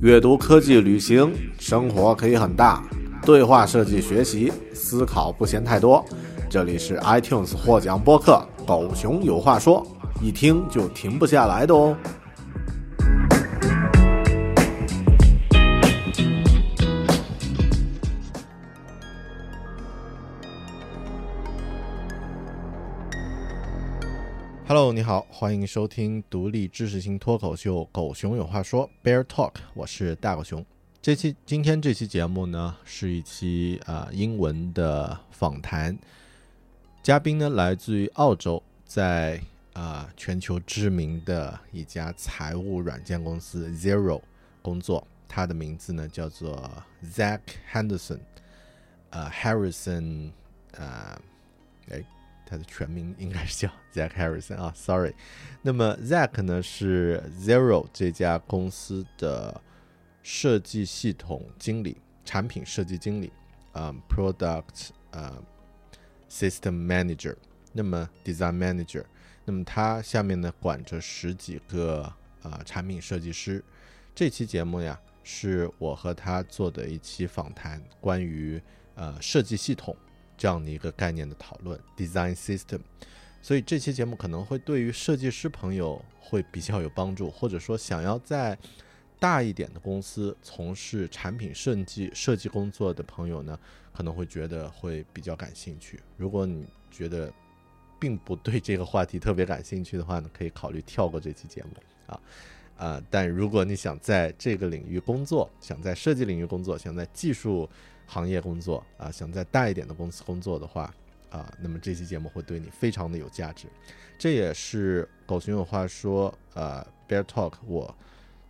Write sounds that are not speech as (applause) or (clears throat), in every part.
阅读、科技、旅行，生活可以很大。对话设计学习，思考不嫌太多。这里是 iTunes 获奖播客《狗熊有话说》，一听就停不下来的哦。Hello，你好，欢迎收听独立知识型脱口秀《狗熊有话说》（Bear Talk），我是大狗熊。这期今天这期节目呢，是一期啊英文的访谈，嘉宾呢来自于澳洲，在啊全球知名的一家财务软件公司 Zero 工作，他的名字呢叫做 Zach Henderson，呃 Harrison，呃，哎。他的全名应该是叫 (laughs) Zach Harrison 啊，Sorry。那么 Zach 呢是 Zero 这家公司的设计系统经理、产品设计经理，啊，Product 呃 System Manager，那么 Design Manager，那么他下面呢管着十几个啊产品设计师。这期节目呀是我和他做的一期访谈，关于呃设计系统。这样的一个概念的讨论，design system，所以这期节目可能会对于设计师朋友会比较有帮助，或者说想要在大一点的公司从事产品设计设计工作的朋友呢，可能会觉得会比较感兴趣。如果你觉得并不对这个话题特别感兴趣的话呢，可以考虑跳过这期节目啊啊！但如果你想在这个领域工作，想在设计领域工作，想在技术。行业工作啊，想在大一点的公司工作的话啊，那么这期节目会对你非常的有价值。这也是狗熊有话说呃，Bear Talk 我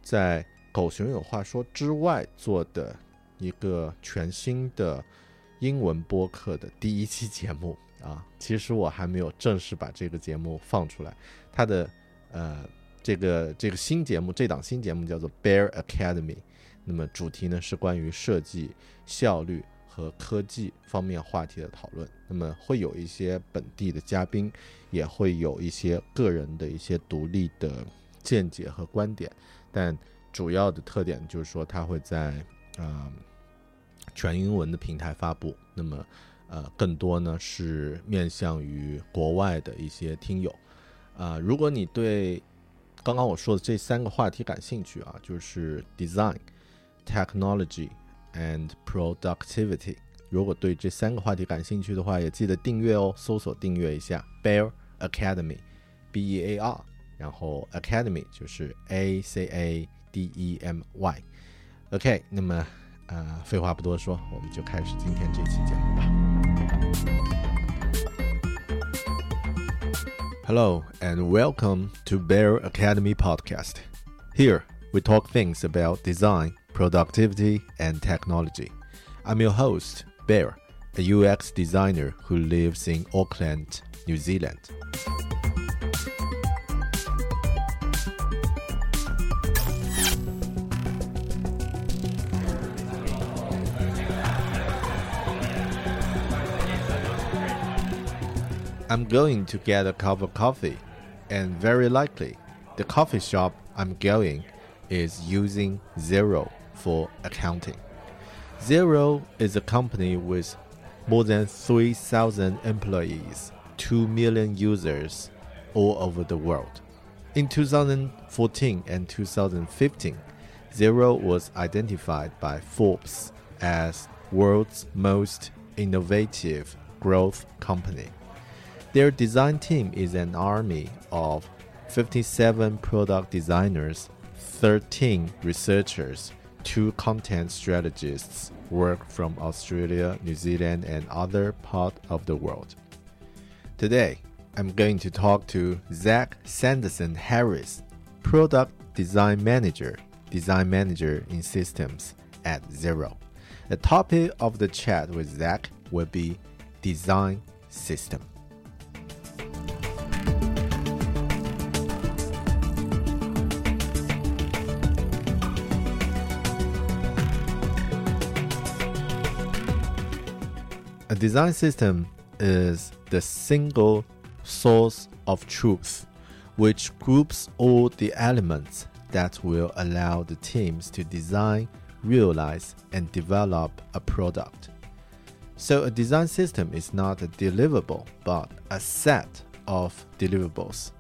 在狗熊有话说之外做的一个全新的英文播客的第一期节目啊。其实我还没有正式把这个节目放出来。它的呃，这个这个新节目，这档新节目叫做 Bear Academy。那么主题呢是关于设计效率和科技方面话题的讨论。那么会有一些本地的嘉宾，也会有一些个人的一些独立的见解和观点。但主要的特点就是说，它会在啊全英文的平台发布。那么呃，更多呢是面向于国外的一些听友。啊，如果你对刚刚我说的这三个话题感兴趣啊，就是 design。Technology and productivity。如果对这三个话题感兴趣的话，也记得订阅哦，搜索订阅一下 Bear Academy，B E A R，然后 Academy 就是 A C A D E M Y。OK，那么呃，废话不多说，我们就开始今天这期节目吧。Hello and welcome to Bear Academy podcast. Here we talk things about design productivity, and technology. I'm your host, Bear, a UX designer who lives in Auckland, New Zealand. I'm going to get a cup of coffee, and very likely, the coffee shop I'm going is using Xero for accounting. Xero is a company with more than 3,000 employees, 2 million users all over the world. In 2014 and 2015, Xero was identified by Forbes as world's most innovative growth company. Their design team is an army of 57 product designers, 13 researchers, two content strategists work from Australia, New Zealand, and other parts of the world. Today, I'm going to talk to Zac Sanderson Harris, Product Design Manager, Design Manager in Systems at Xero. The topic of the chat with Zac will be Design System. A design system is the single source of truth, which groups all the elements that will allow the teams to design, realize, and develop a product. So, a design system is not a deliverable, but a set of deliverables.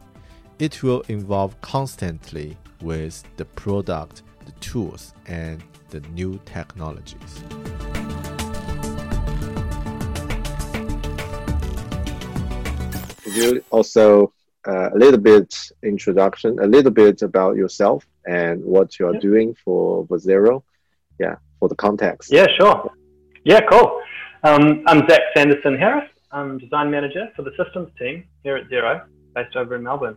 It will evolve constantly with the product, the tools, and the new technologies. Could you also uh, a little bit introduction, a little bit about yourself and what you're yeah. doing for, Xero? Yeah, for the context. Yeah, sure. Yeah, cool. Um, I'm Zac Sanderson Harris. I'm design manager for the systems team here at Xero, based over in Melbourne.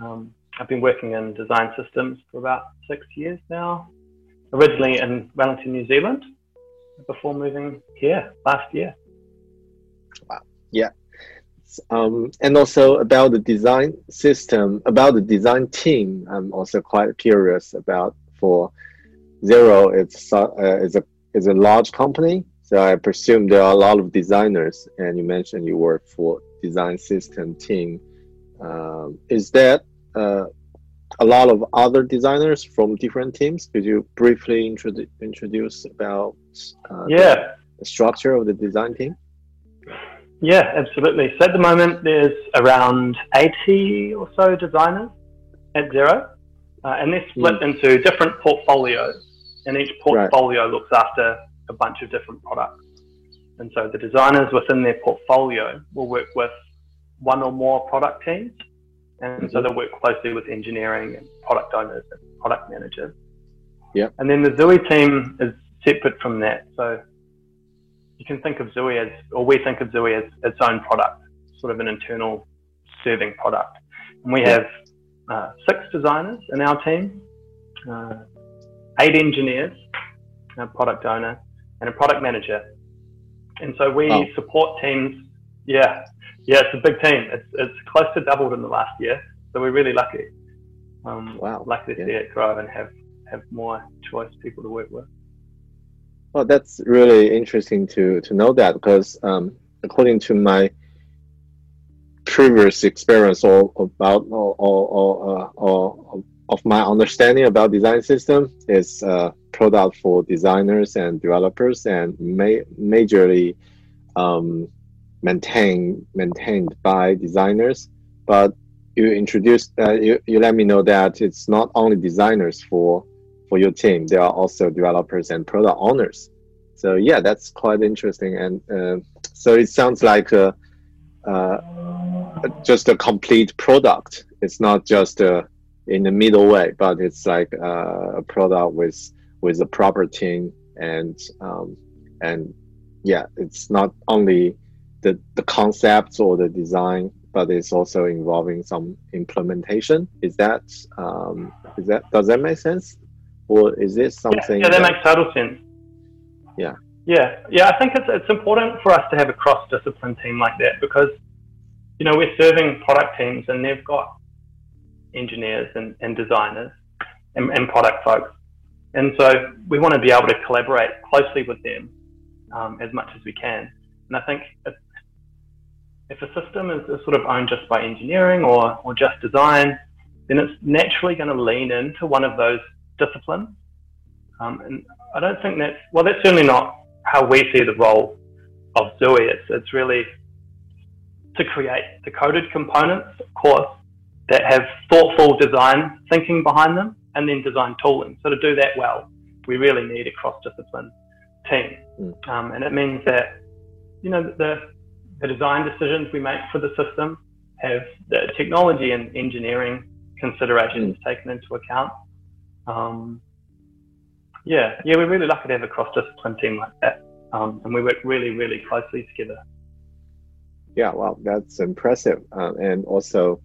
Um, I've been working in design systems for about six years now, originally in Wellington, New Zealand, before moving here last year. Wow. Yeah, um, and also about the design system, about the design team. I'm also quite curious about for Xero. It's uh, it's a it's a large company, so I presume there are a lot of designers. And you mentioned you work for design system team. Um, is that uh, a lot of other designers from different teams? Could you briefly introduce introduce about uh, yeah the, the structure of the design team? Yeah, absolutely. So at the moment, there's around 80 or so designers at Xero, uh, and they're split mm. into different portfolios, and each portfolio right. looks after a bunch of different products. And so the designers within their portfolio will work with one or more product teams, and mm-hmm. so they'll work closely with engineering and product owners and product managers. Yeah. And then the Xui team is separate from that. So you can think of Xui as, or we think of Xui as its own product, sort of an internal serving product. And we have uh, six designers in our team, uh, eight engineers, a product owner, and a product manager. And so we oh. support teams. Yeah, yeah, it's a big team. It's, it's close to doubled in the last year. So we're really lucky. Um, wow. Lucky to yeah. see it grow and have, have more choice people to work with. Well, that's really interesting to to know that because um, according to my previous experience or about or or, or, uh, or of my understanding about design system is a product for designers and developers and ma- majorly um, maintained maintained by designers. But you introduced uh, you, you let me know that it's not only designers for for your team. There are also developers and product owners. So yeah, that's quite interesting. And uh, so it sounds like a, uh, just a complete product. It's not just uh, in the middle way, but it's like uh, a product with with a proper team and um, and yeah, it's not only the the concepts or the design, but it's also involving some implementation. Is that um, is that does that make sense? Or is this something? Yeah, yeah that, that, makes total sense. Yeah. Yeah, yeah. I think it's it's important for us to have a cross discipline team like that because, you know, we're serving product teams and they've got engineers and, and designers and, and product folks, and so we want to be able to collaborate closely with them um, as much as we can. And I think if, if a system is, is sort of owned just by engineering or or just design, then it's naturally going to lean into one of those disciplines. Um, and I don't think that's, well, that's certainly not how we see the role of Xui. It's, it's really to create the coded components, of course, that have thoughtful design thinking behind them and then design tooling. So to do that well, we really need a cross-discipline team. Mm. Um, and it means that, you know, the, the design decisions we make for the system have the technology and engineering considerations mm. taken into account. Um, yeah, yeah, we're really lucky to have a cross-discipline team like that, um, and we work really, really closely together. Yeah, well, that's impressive, uh, and also,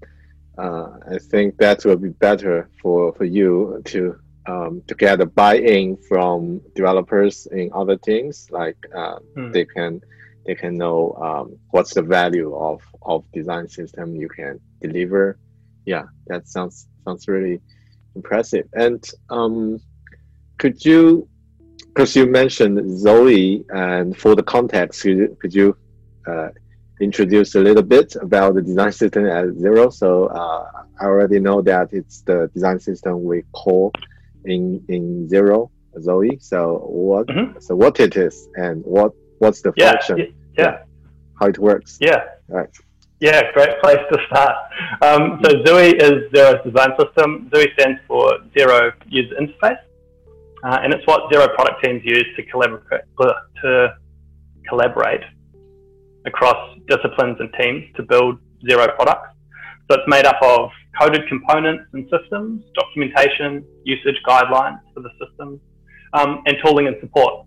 uh, I think that will be better for for you to um, to get a buy-in from developers in other teams, like uh, mm. they can they can know um, what's the value of of design system you can deliver. Yeah, that sounds sounds really impressive. And um, could you, because you mentioned Xui, and for the context, could you, could you uh, introduce a little bit about the design system at Xero? So uh, I already know that it's the design system we call in in Xero Xui. So what mm-hmm. so what it is and what what's the yeah, function? Yeah, yeah. How it works? Yeah. Right. Yeah, great place to start. Um, so Xui is Xero's design system. Xui stands for Xero User Interface, uh, and it's what Xero product teams use to collaborate to collaborate across disciplines and teams to build Xero products. So it's made up of coded components and systems, documentation, usage guidelines for the systems, um, and tooling and support.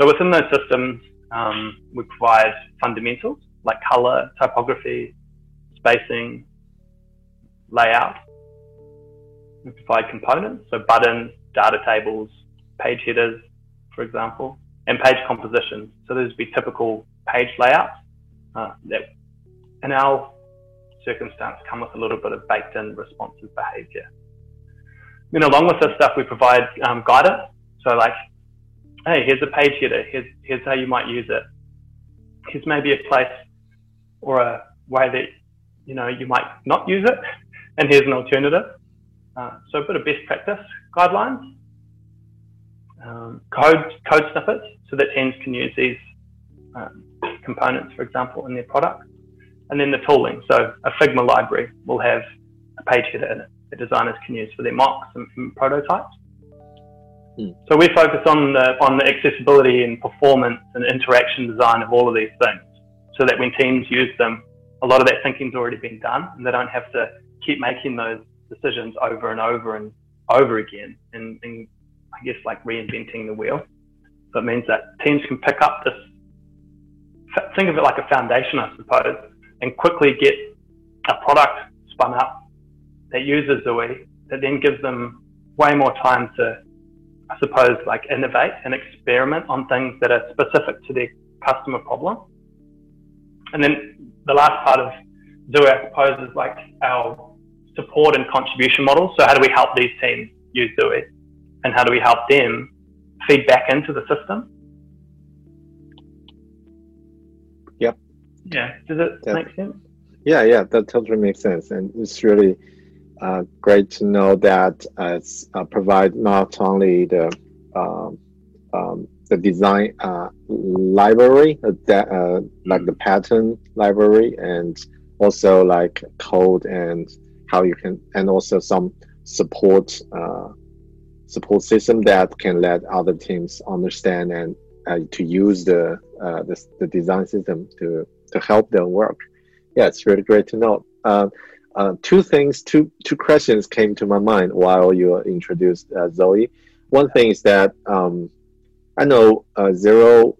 So within those systems, um, we provide fundamentals like color, typography, spacing, layout. We provide components, so buttons, data tables, page headers, for example, and page compositions. So those would be typical page layouts uh, that in our circumstance come with a little bit of baked in responsive behavior. Then along with this stuff, we provide um, guidance. So like, hey, here's a page header. Here's, here's how you might use it. Here's maybe a place or a way that, you know, you might not use it. And here's an alternative. Uh, so a bit of best practice guidelines. Um, code, code snippets so that teams can use these um, components, for example, in their product and then the tooling. So a Figma library will have a page header in it that designers can use for their mocks and, and prototypes. Hmm. So we focus on the on the accessibility and performance and interaction design of all of these things, so that when teams use them, a lot of that thinking's already been done, and they don't have to keep making those decisions over and over and over again, and, and I guess like reinventing the wheel. So it means that teams can pick up this. Think of it like a foundation, I suppose, and quickly get a product spun up that uses Xui that then gives them way more time to, I suppose, like innovate and experiment on things that are specific to their customer problem. And then the last part of Xui, I suppose, is like our support and contribution model. So how do we help these teams use Xui? And how do we help them feed back into the system? Yep. Yeah. Does it make sense? Yeah, yeah, that totally makes sense, and it's really uh, great to know that uh, it's uh, provide not only the um, um, the design uh, library, uh, uh, like the pattern library, and also like code and how you can, and also some support support system that can let other teams understand and to use the, the the design system to to help them work. Yeah, it's really great to know. Uh, uh, two things, two two questions came to my mind while you introduced uh, Xui. One thing is that um, I know uh, Xero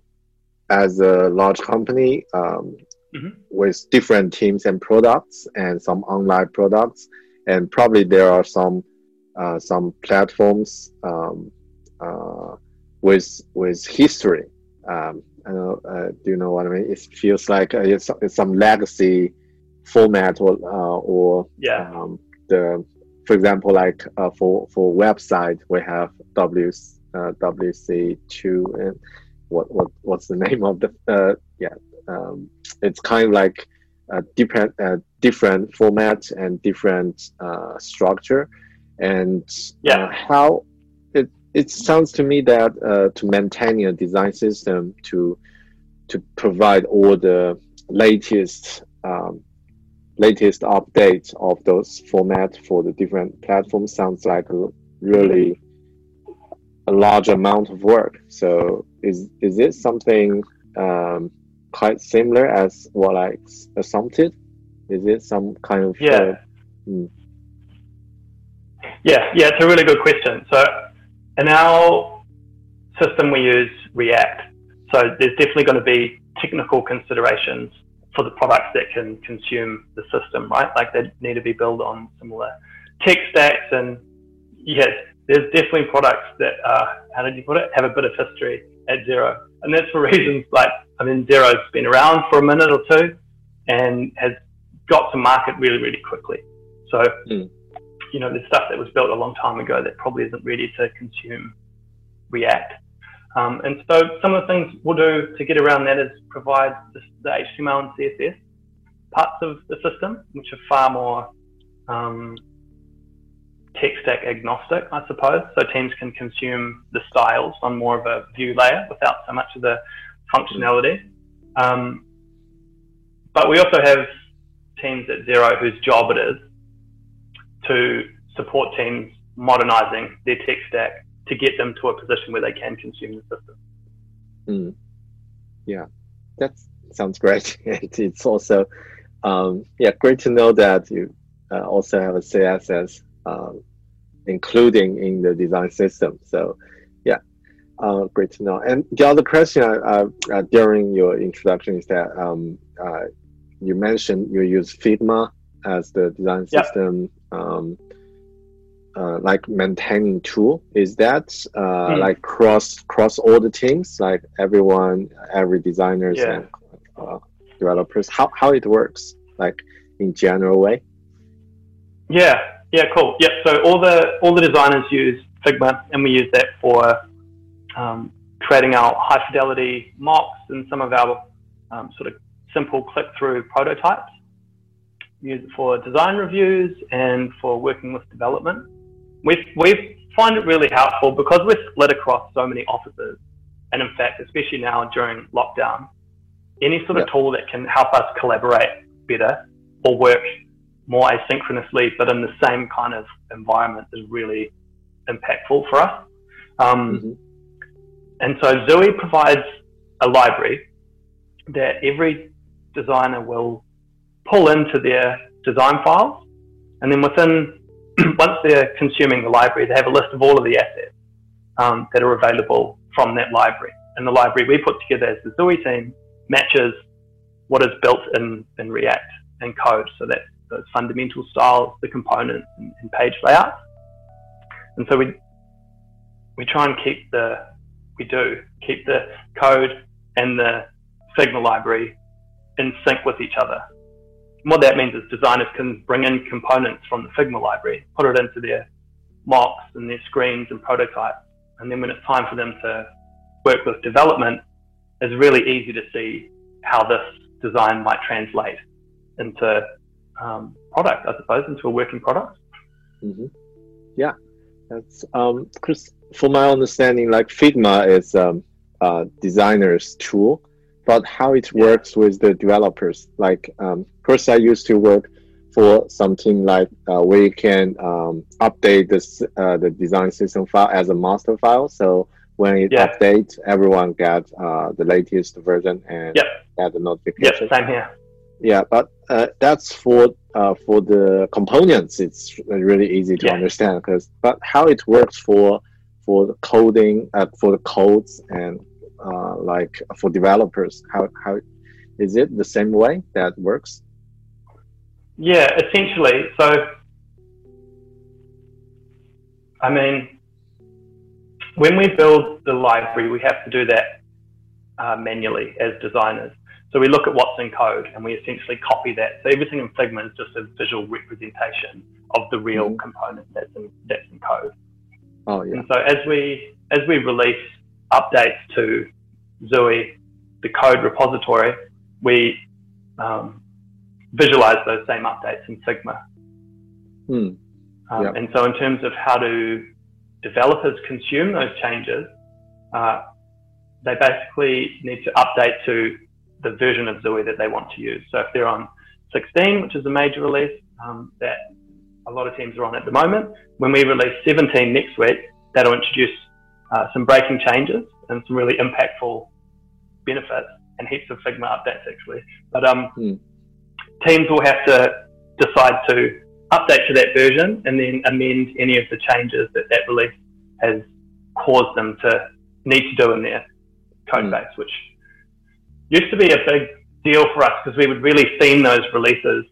as a large company um, mm-hmm. with different teams and products and some online products, and probably there are some uh, some platforms um, uh, with with history. Um, I know, uh, do you know what I mean? It feels like uh, it's, it's, some legacy format or uh, or yeah. Um, the for example, like uh, for for website we have W uh, WC two and what what what's the (laughs) name of the uh, yeah um, it's kind of like a different different format and different structure. And yeah. how it it sounds to me that uh, to maintain a design system to to provide all the latest um, latest updates of those formats for the different platforms sounds like a really a large amount of work. So is is it something um, quite similar as what I assumed? Is it some kind of yeah? Uh, mm. Yeah, yeah, it's a really good question. So in our system, we use React. So there's definitely going to be technical considerations for the products that can consume the system, right? Like they need to be built on similar tech stacks. And yes, there's definitely products that, uh, how did you put it, have a bit of history at Xero. And that's for (laughs) reasons like, I mean, Xero's been around for a minute or two and has got to market really, really quickly. So, mm. you know, there's stuff that was built a long time ago that probably isn't ready to consume React. Um, and so some of the things we'll do to get around that is provide the, the HTML and CSS parts of the system, which are far more um, tech stack agnostic, I suppose. So teams can consume the styles on more of a view layer without so much of the functionality. Um, but we also have teams at Xero whose job it is to support teams modernizing their tech stack to get them to a position where they can consume the system. Mm. Yeah, that sounds great. (laughs) It's also, um, yeah, great to know that you uh, also have a CSS um, including in the design system. So, yeah, uh, great to know. And the other question uh, uh during your introduction is that um, uh, you mentioned you use Figma as the design system. Um, uh, like maintaining tool is that uh, mm. like cross cross all the teams like everyone every designers yeah. and uh, developers how, how it works like in general way yeah yeah cool. Yeah so all the all the designers use figma and we use that for um, creating our high fidelity mocks and some of our um, sort of simple click through prototypes use it for design reviews and for working with development. We we find it really helpful because we're split across so many offices, and in fact, especially now during lockdown, any sort of yep. tool that can help us collaborate better or work more asynchronously, but in the same kind of environment, is really impactful for us. Um, mm-hmm. And so Xui provides a library that every designer will pull into their design files, and then within (clears throat) once they're consuming the library, they have a list of all of the assets um, that are available from that library. And the library we put together as the Xui team matches what is built in, in React and code. So that's those fundamental styles, the components, and, and page layouts. And so we we try and keep the we do keep the code and the Figma library in sync with each other what that means is designers can bring in components from the Figma library, put it into their mocks and their screens and prototypes. And then when it's time for them to work with development, it's really easy to see how this design might translate into um, product, I suppose, into a working product. Mm-hmm. Yeah, that's um, Chris. For my understanding, like Figma is um, a designer's tool but how it works with the developers. Like, um, first, I used to work for something like uh, where you can um, update this uh, the design system file as a master file. So when it yeah. updates, everyone gets uh, the latest version and yep. get the notification. Yep, same here. Yeah, but uh, that's for uh, for the components. It's really easy to yeah. understand because, but how it works for for the coding, uh, for the codes and uh, like for developers? How how is it the same way that works? Yeah, essentially. So, I mean, when we build the library, we have to do that uh, manually as designers. So we look at what's in code and we essentially copy that. So everything in Figma is just a visual representation of the real mm-hmm. component that's in that's in code. Oh yeah. And so as we as we release updates to Xui, the code repository, we um, visualize those same updates in Figma. Hmm. Um, And so, in terms of how do developers consume those changes, uh, they basically need to update to the version of Xui that they want to use. So if they're on 16, which is a major release um, that a lot of teams are on at the moment, when we release 17 next week, that'll introduce uh, some breaking changes and some really impactful benefits and heaps of Figma updates actually. But um, hmm. teams will have to decide to update to that version and then amend any of the changes that that release has caused them to need to do in their code mm. base, which used to be a big deal for us because we would really theme those releases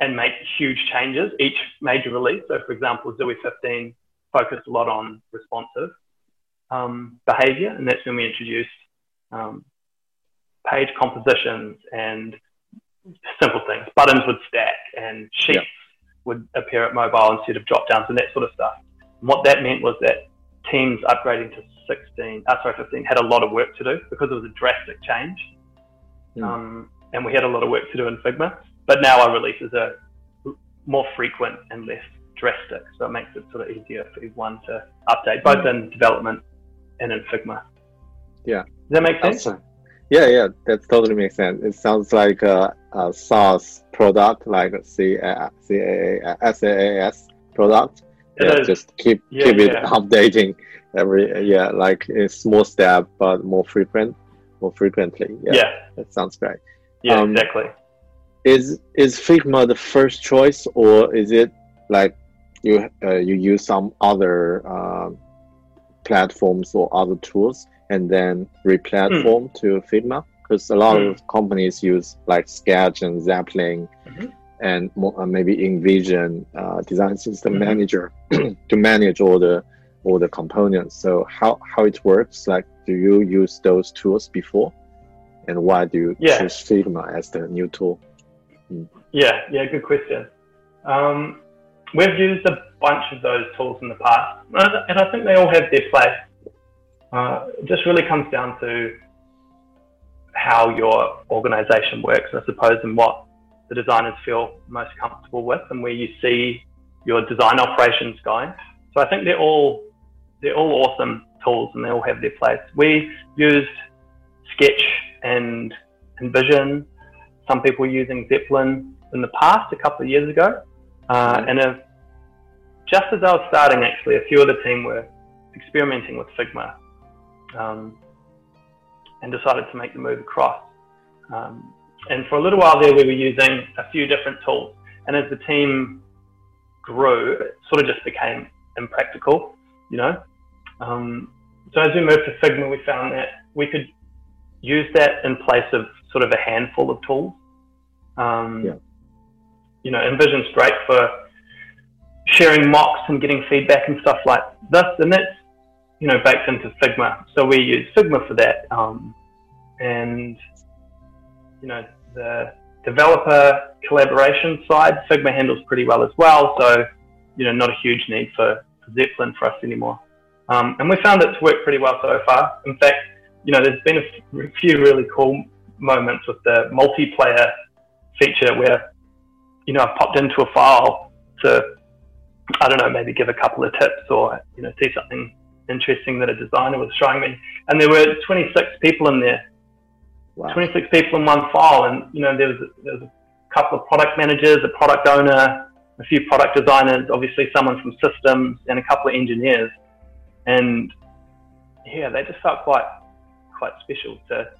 and make huge changes each major release. So, for example, Xui 15 focused a lot on responsive um, behavior, and that's when we introduced um, page compositions and simple things. Buttons would stack and sheets would appear at mobile instead of drop downs and that sort of stuff. And what that meant was that teams upgrading to 16, uh, sorry, 15 had a lot of work to do because it was a drastic change. Mm. Um, and we had a lot of work to do in Figma. But now our releases are more frequent and less drastic. So it makes it sort of easier for everyone to update, both mm. in development and in Figma. Yeah. Does that make sense? Yeah, yeah, that totally makes sense. It sounds like a, a SaaS product, like C A S A A S product. Yeah, just keep yeah, keep it yeah. (laughs) updating every yeah, like a small step, but more frequent, more frequently. Yeah, yeah. that sounds great. Yeah, um, exactly. Is is Figma the first choice, or is it like you uh, you use some other uh, platforms or other tools? and then replatform mm. to Figma because a lot mm. of companies use like Sketch and Zeplin mm-hmm. And more, uh, maybe InVision uh, Design System mm-hmm. Manager (clears throat) to manage all the all the components. So how how it works? Like, do you use those tools before, and why do you yeah. choose Figma as the new tool? Mm. Yeah, yeah, good question. Um, we've used a bunch of those tools in the past, and I think they all have their place. Uh, it just really comes down to how your organization works, I suppose, and what the designers feel most comfortable with and where you see your design operations going. So I think they're all they're all awesome tools and they all have their place. We used Sketch and InVision. Some people were using Zeplin in the past, a couple of years ago. Uh, and if, just as I was starting, actually, a few of the team were experimenting with Figma um, and decided to make the move across. Um, and for a little while there, we were using a few different tools. And as the team grew, it sort of just became impractical, you know. Um, so as we moved to Figma, we found that we could use that in place of sort of a handful of tools. Um, yeah. You know, InVision's great for sharing mocks and getting feedback and stuff like this, and that's you know, baked into Figma. So we use Figma for that. Um, and, you know, the developer collaboration side, Figma handles pretty well as well. So, you know, not a huge need for, for Zeplin for us anymore. Um, and we found it to work pretty well so far. In fact, you know, there's been a few really cool moments with the multiplayer feature where, you know, I've popped into a file to, I don't know, maybe give a couple of tips or, you know, see something interesting that a designer was showing me. And there were 26 people in there. Wow. 26 people in one file. And, you know, there was, there was a couple of product managers, a product owner, a few product designers, obviously someone from systems, and a couple of engineers. And yeah, they just felt quite, quite special to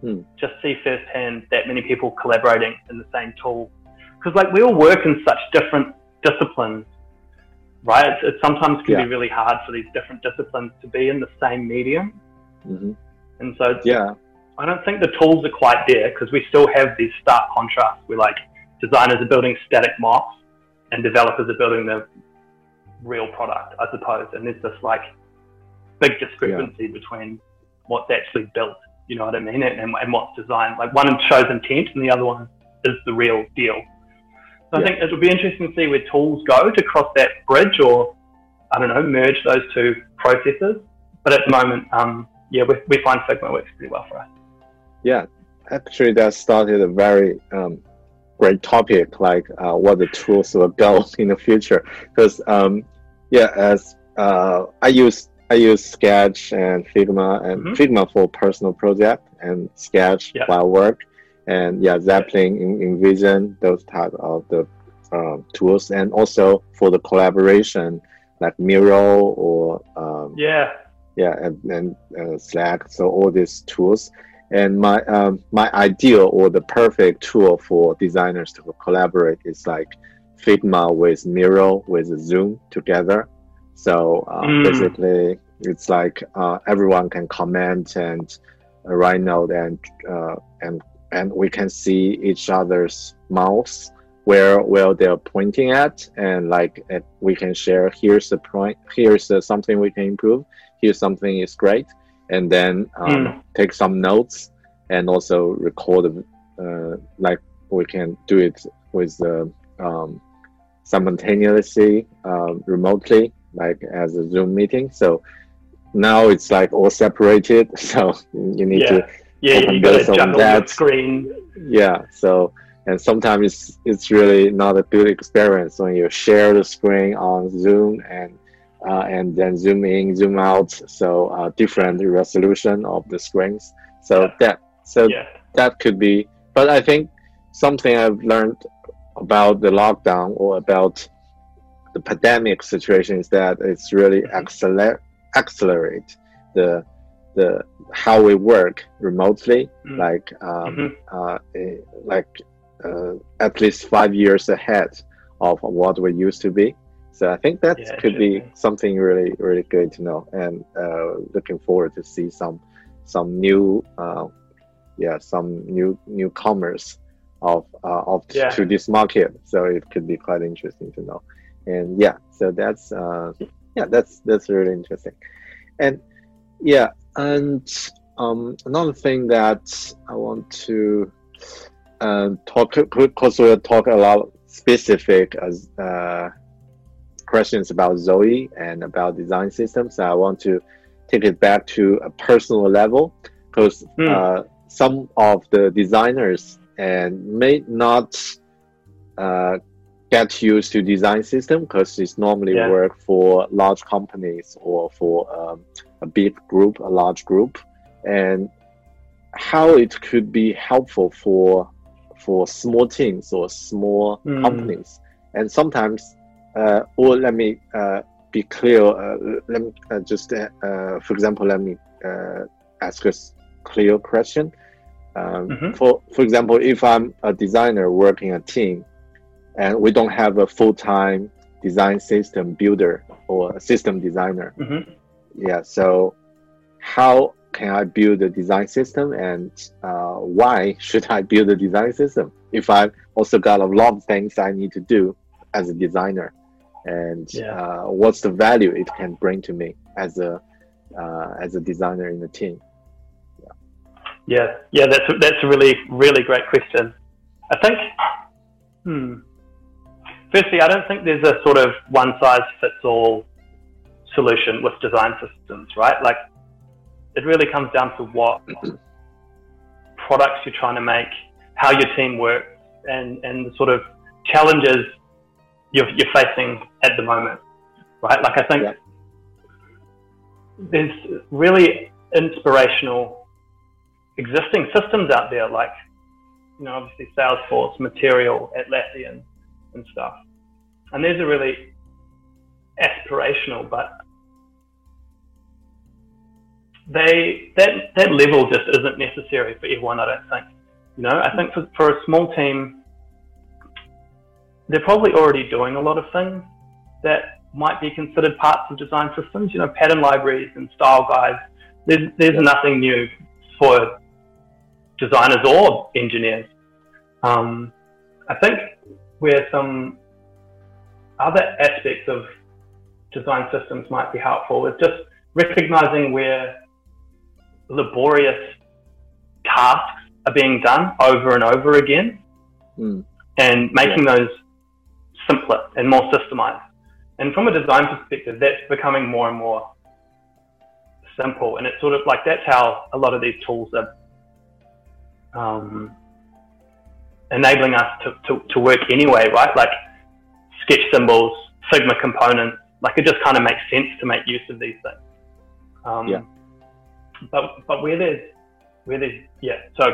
hmm. just see firsthand that many people collaborating in the same tool. Because, like, we all work in such different disciplines right? It, it sometimes can yeah. be really hard for these different disciplines to be in the same medium. Mm-hmm. And so, yeah, I don't think the tools are quite there because we still have these stark contrasts. We're like designers are building static mocks and developers are building the real product, I suppose. And there's this like big discrepancy yeah. between what's actually built, you know what I mean, and, and what's designed. Like one shows intent and the other one is the real deal. So yeah. I think it'll be interesting to see where tools go to cross that bridge or, I don't know, merge those two processes. But at the moment, um, yeah, we, we find Figma works pretty well for us. Yeah, actually, that started a very um, great topic, like uh, what the tools will go (laughs) in the future. Because, um, yeah, as uh, I use I use Sketch and Figma and Mhm. Figma for personal project and Sketch Yeah. while work and yeah Zeplin in InVision those type of the um, tools and also for the collaboration like Miro or um, Yeah. yeah and, and uh, Slack so all these tools and my um, my ideal or the perfect tool for designers to collaborate is like Figma with Miro with Zoom together. So uh, Mm. basically, it's like uh, everyone can comment and uh, write note and uh, and and we can see each other's mouths where where they're pointing at and like we can share here's the point here's uh, something we can improve here's something is great and then um, Mm. take some notes and also record uh, like we can do it with uh, um, simultaneously uh, remotely like as a zoom meeting so now it's like all separated (laughs) so you need Yeah. to Yeah. You got to on juggle your that. screen. yeah so and sometimes it's it's really not a good experience when you share the screen on zoom and uh, and then zoom in zoom out so uh, different resolution of the screens so Yeah. that so Yeah. that could be but i think something i've learned about the lockdown or about the pandemic situation is that it's really Mhm. accelerate accelerate the the how we work remotely Mm. like um, Mhm. uh, eh, like uh, at least five years ahead of what we used to be. So I think that Yeah, could be interesting. something really really good to know, and uh, looking forward to see some some new uh, yeah some new newcomers of uh, of Yeah. to this market. So it could be quite interesting to know, and yeah, so that's uh, yeah that's that's really interesting, and yeah, and um, another thing that I want to uh, talk because we'll talk a lot specific as uh, questions about Xui and about design systems. I want to take it back to a personal level because Hmm. uh, some of the designers and may not uh, get used to design system because it's normally Yeah. work for large companies or for um, a big group, a large group, and how it could be helpful for for small teams or small Mm. companies. And sometimes, uh, or let me uh, be clear. Uh, let me uh, just, uh, uh, for example, let me uh, ask a clear question. Um, Mhm. For for example, if I'm a designer working a team, and we don't have a full time design system builder or a system designer, hmm yeah so how can i build a design system and uh, why should i build a design system if i've also got a lot of things i need to do as a designer and Yeah. uh, what's the value it can bring to me as a uh, as a designer in the team Yeah, yeah, that's a, that's a really really great question. I think, hmm. Firstly, I don't think there's a sort of one size fits all solution with design systems, right? Like, it really comes down to what products you're trying to make, how your team works, and and the sort of challenges you're you're facing at the moment, right? Like, I think Yeah. there's really inspirational existing systems out there, like you know, obviously Salesforce, Material, Atlassian, and stuff. And these are really aspirational, but they that that level just isn't necessary for everyone. I don't think. You know, I think for for a small team, they're probably already doing a lot of things that might be considered parts of design systems. You know, pattern libraries and style guides. There's there's nothing new for designers or engineers. Um, I think where some other aspects of design systems might be helpful is just recognizing where laborious tasks are being done over and over again Mm. and making those simpler and more systemized. And from a design perspective, that's becoming more and more simple. And it's sort of like that's how a lot of these tools are um, enabling us to, to, to work anyway, right? Like sketch symbols, Figma components, Like it just kind of makes sense to make use of these things. Um, Yeah. But but where there's where there's yeah so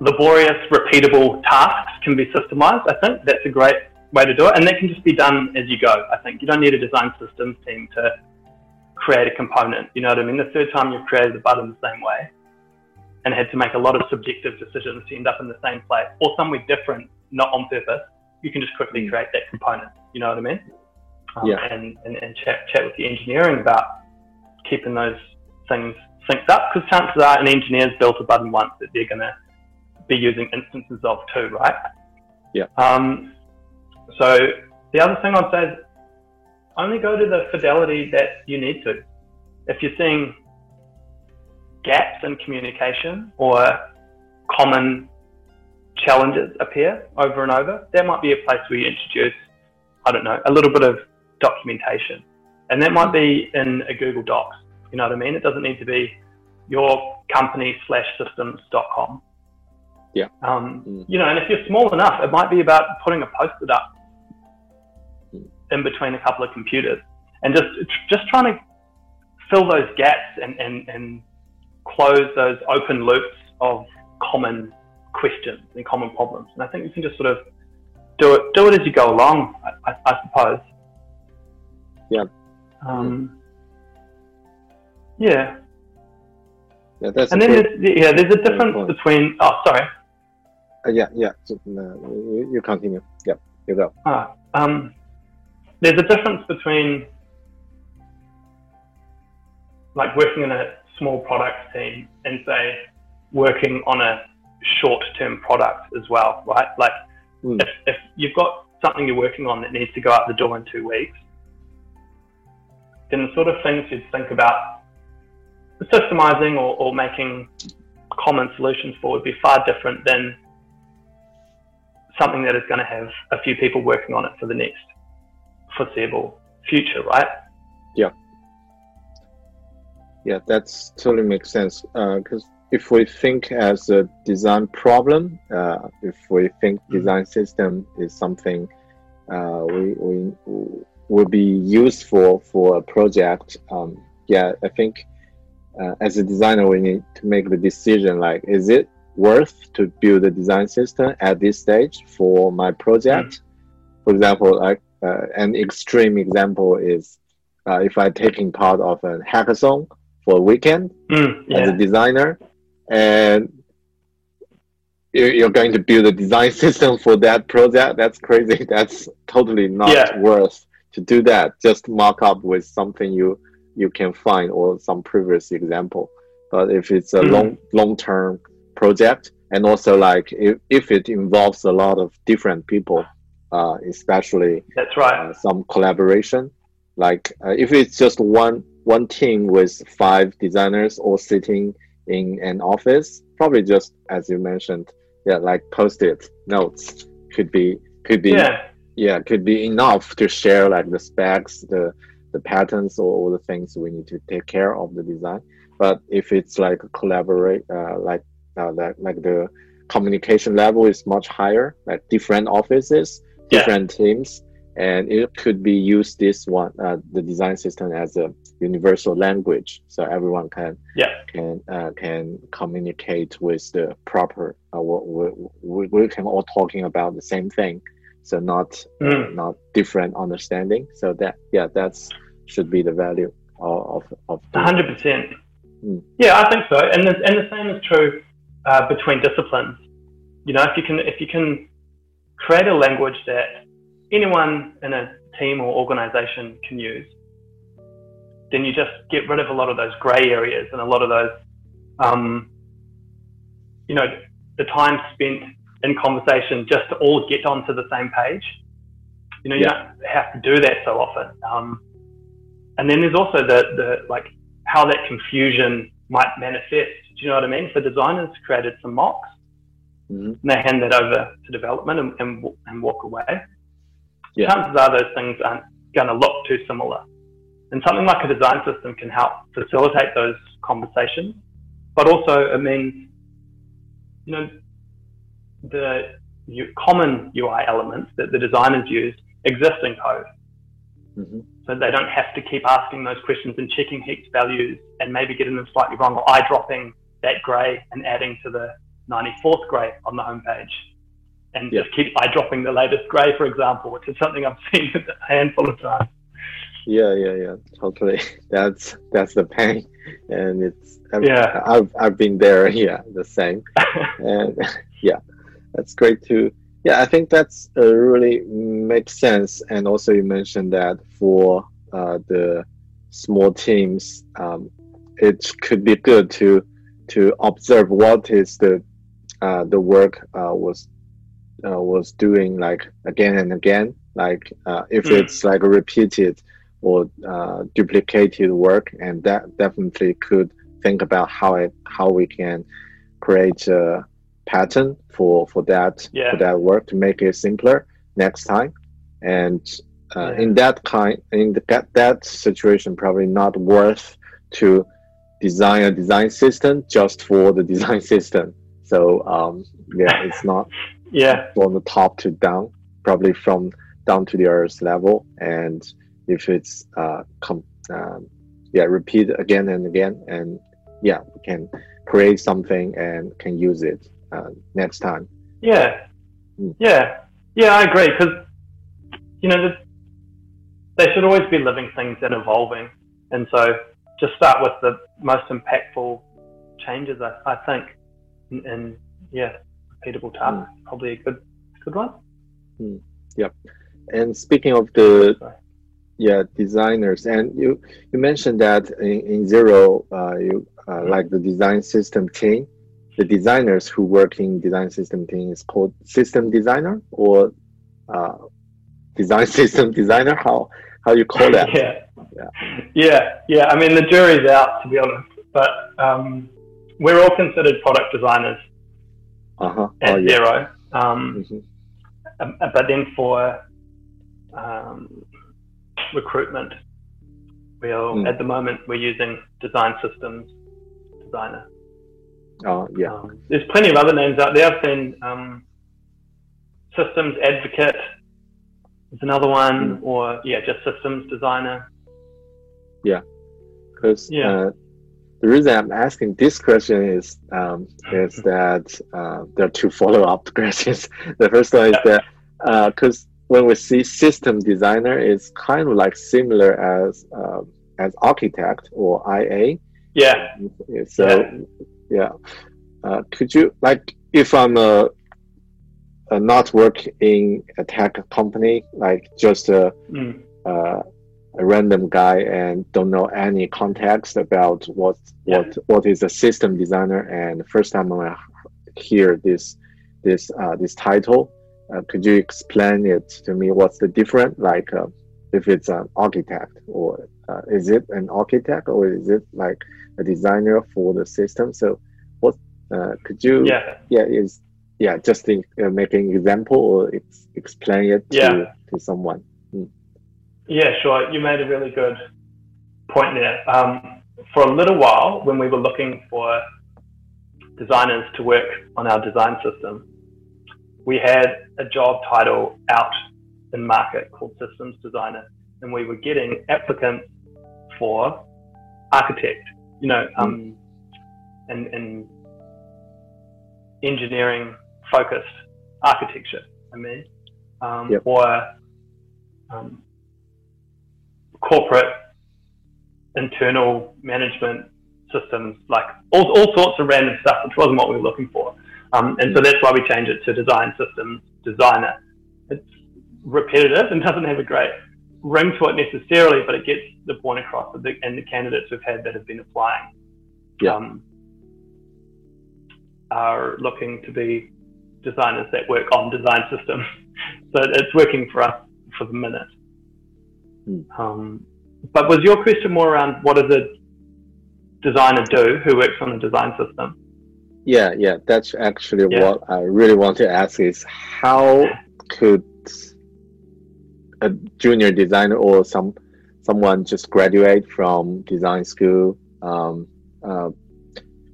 laborious, repeatable tasks can be systemized. I think that's a great way to do it, and that can just be done as you go. I think you don't need a design systems team to create a component. You know what I mean? The third time you've created the button the same way and had to make a lot of subjective decisions to end up in the same place or somewhere different, not on purpose, you can just quickly create that component. You know what I mean? Um, Yeah. And, and, and chat, chat with the engineering about keeping those things synced up because chances are an engineer's built a button once that they're going to be using instances of too, right? Yeah. Um, so the other thing I'd say is only go to the fidelity that you need to. If you're seeing gaps in communication or common challenges appear over and over, there might be a place where you introduce, I don't know, a little bit of documentation. And that might be in a Google Docs. You know what I mean? It doesn't need to be your company slash systems.com. Yeah. Um, Mm. You know, and if you're small enough, it might be about putting a post-it up Mm. in between a couple of computers and just just trying to fill those gaps and, and, and close those open loops of common questions and common problems. And I think you can just sort of do it do it as you go along, I, I, I suppose. Yeah. Um, yeah. Yeah, that's And then there's, yeah, there's a difference between. Oh, sorry. Uh, yeah, yeah. So, uh, you, you continue. Yeah, you go. Ah, um, there's a difference between like working in a small product team and say working on a short-term product as well, right? Like Mm. if, if you've got something you're working on that needs to go out the door in two weeks, then the sort of things you'd think about systemizing or, or making common solutions for would be far different than something that is going to have a few people working on it for the next foreseeable future, right? Yeah, Yeah, that's totally makes sense. Because if we think as a design problem, uh, if we think design system is something uh, we, we will be useful for a project, um, yeah, I think uh, as a designer we need to make the decision like, is it worth to build a design system at this stage for my project? For example, like uh, an extreme example is uh, if I'm taking part of a hackathon for a weekend Mm, as a designer and you're going to build a design (laughs) system for that project that's crazy (laughs) that's totally not Yeah. worth to do that just mark up with something you you can find or some previous example but if it's a Mhm. long long term project and also like if, if it involves a lot of different people uh, especially that's right. uh, some collaboration. Like uh, if it's just one one team with five designers all sitting in an office, probably just as you mentioned, yeah, like post-it notes could be could be Yeah, yeah could be enough to share like the specs, the the patterns, or all the things we need to take care of the design. But if it's like collaborate, uh, like uh, like like the communication level is much higher, like different offices, Yeah. different teams, and it could be used this one uh, the design system as a universal language, so everyone can yeah, can uh, can communicate with the proper. Uh, we, we, we can all talking about the same thing, so not uh, Mm. not different understanding. So that yeah, that's should be the value of of, of hundred percent. Mm. Yeah, I think so. And the, and the same is true uh, between disciplines. You know, if you can if you can create a language that anyone in a team or organization can use, then you just get rid of a lot of those gray areas and a lot of those, um, you know, the time spent in conversation just to all get onto the same page. You know, you Yeah. don't have to do that so often. Um, and then there's also the, the like how that confusion might manifest. Do you know what I mean? So designers created some mocks Mhm. and they hand that over to development and, and, and walk away. Yeah. Chances are those things aren't going to look too similar. And something like a design system can help facilitate those conversations, but also it means, you know, the common UI elements that the designers use exist in code. Mhm. So they don't have to keep asking those questions and checking hex values and maybe getting them slightly wrong or eye dropping that grey and adding to the 94th grey on the homepage. And Yeah. just keep eye dropping the latest grey, for example, which is something I've (laughs) seen a handful of times. Yeah, yeah, yeah, totally. (laughs) That's that's the pain, and it's I've, Yeah. I've I've been there. (laughs) Yeah, the same, and yeah, that's great too. Yeah, I think that's uh, really makes sense. And also, you mentioned that for uh, the small teams, um, it could be good to to observe what is the uh, the work uh, was uh, was doing like again and again. Like uh, if Mm. it's like repeated or uh, duplicated work, and that definitely could think about how it how we can create a pattern for for that Yeah. for that work to make it simpler next time. And uh, Yeah. in that kind in the, that that situation, probably not worth to design a design system just for the design (laughs) system. So um, yeah, it's not (laughs) yeah, from the top to down, probably from down to the earth level. And if it's uh, com- um, yeah, repeat again and again, and yeah, we can create something and can use it uh, next time. yeah, Mm. yeah, yeah. I agree because you know the, they should always be living things and evolving, and so just start with the most impactful changes. I, I think, and, and yeah, repeatable tasks probably a good good one. Yep. And speaking of the Sorry. yeah designers, and you you mentioned that in, in Xero, uh, you uh, like the design system team. The designers who work in design system team is called system designer or uh, design (laughs) system designer. How how you call that? yeah. Yeah. yeah, yeah. I mean, the jury's out to be honest, but um, we're all considered product designers Uh huh. at Oh yeah. Xero. Um, Mhm. um, but then for um, recruitment, we'll Mm. at the moment we're using design systems designer. Oh yeah. Um, there's plenty of other names out there. I've seen um, systems advocate. There's another one, Mm. or yeah, just systems designer. Yeah, because Yeah. uh, the reason I'm asking this question is um, is that uh, there are two follow up (laughs) questions. the first one is that because when we see system designer, it's kind of like similar as um as architect or IA. Yeah, So yeah, Uh, could you like if I'm a, a not work in a tech company, like just a mm. uh, a random guy and don't know any context about what Yeah. what what is a system designer. And first time I hear this this uh, this title uh, could you explain it to me? What's the difference like uh, if it's an architect or uh, is it an architect or is it like a designer for the system? So what uh, could you yeah, yeah is yeah just think, uh, make an example or ex- explain it to, Yeah. to someone yeah. Sure. You made a really good point there. Um, for a little while, when we were looking for designers to work on our design system, we had a job title out in market called systems designer, and we were getting applicants for architect, you know, um, and, and engineering focused architecture, I mean, um, Yep. or um, corporate internal management systems, like all, all sorts of random stuff, which wasn't what we were looking for. Um, and so that's why we changed it to design systems designer. It's repetitive and (laughs) doesn't have a great ring to it necessarily, but it gets the point across. And the, and the candidates we've had that have been applying um, are looking to be designers that work on design systems. (laughs) so it's working for us for the minute. Hmm. Um, but was your question more around what does a designer do who works on a design system? Yeah, yeah, that's actually Yeah. what I really want to ask is how could a junior designer or some someone just graduate from design school um, uh,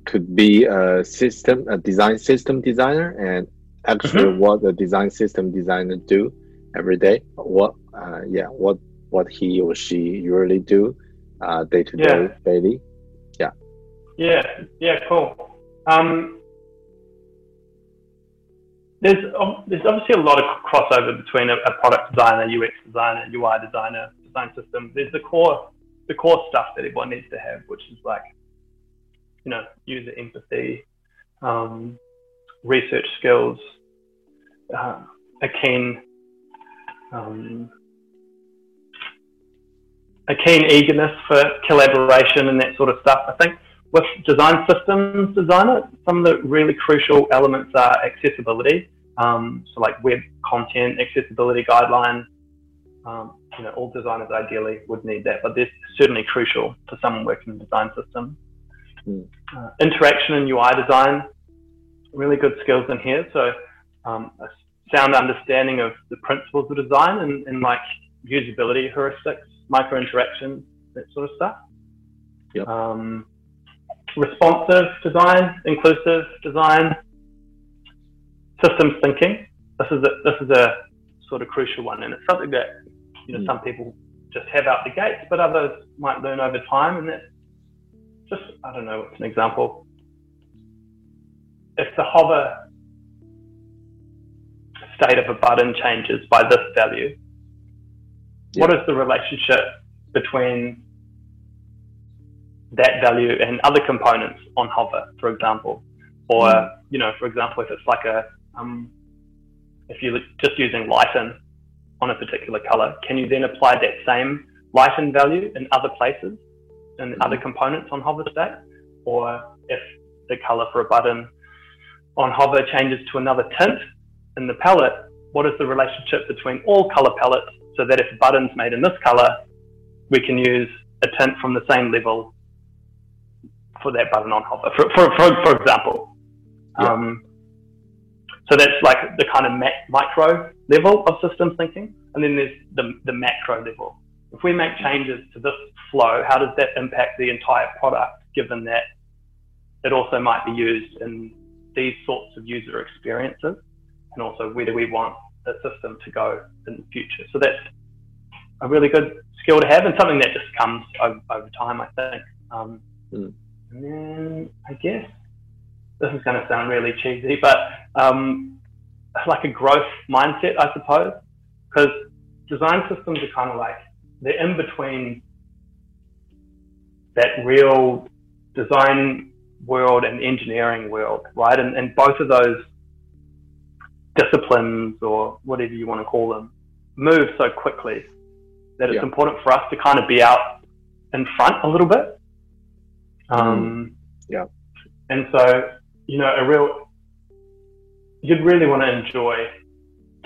could be a system a design system designer and actually what the design system designer do every day what uh, yeah what what he or she usually do uh, day to day daily. Yeah. Yeah. Yeah. Cool. Um, there's there's obviously a lot of crossover between a, a, product designer, UX designer, UI designer, design system. There's the core the core stuff that everyone needs to have, which is like you know user empathy, um, research skills, uh, a keen um, a keen eagerness for collaboration and that sort of stuff. I think with design systems designer, some of the really crucial elements are accessibility. Um, so like web content, accessibility guidelines. Um, you know, all designers ideally would need that, but this certainly crucial for someone working in design systems. Mm. Uh, interaction and UI design, really good skills in here. So um, a sound understanding of the principles of design and, and like usability heuristics, micro interactions, that sort of stuff. Yep. Um, responsive design, inclusive design, systems thinking. This is a, this is a sort of crucial one, and it's something that you know mm. some people just have out the gates, but others might learn over time. And that's just I don't know. What's an example? If the hover state of a button changes by this value, yeah. what is the relationship between that value and other components on hover, for example? Or, mm. you know, for example, if it's like a, um, if you're just using lighten on a particular color, can you then apply that same lighten value in other places and mm. other components on hover stack? Or if the color for a button on hover changes to another tint in the palette, what is the relationship between all color palettes so that if a button's made in this color, we can use a tint from the same level for that button on hover, for, for, for, for example. Yeah. Um, so that's like the kind of micro level of systems thinking. And then there's the, the macro level. If we make changes to this flow, how does that impact the entire product, given that it also might be used in these sorts of user experiences? And also, where do we want the system to go in the future? So that's a really good skill to have and something that just comes over, over time, I think. Um, mm. And then I guess this is going to sound really cheesy, but um, like a growth mindset, I suppose, because design systems are kind of like they're in between that real design world and engineering world, right? And, and both of those disciplines or whatever you want to call them move so quickly that it's yeah. important for us to kind of be out in front a little bit um, yeah. And so, you know, a real, you'd really want to enjoy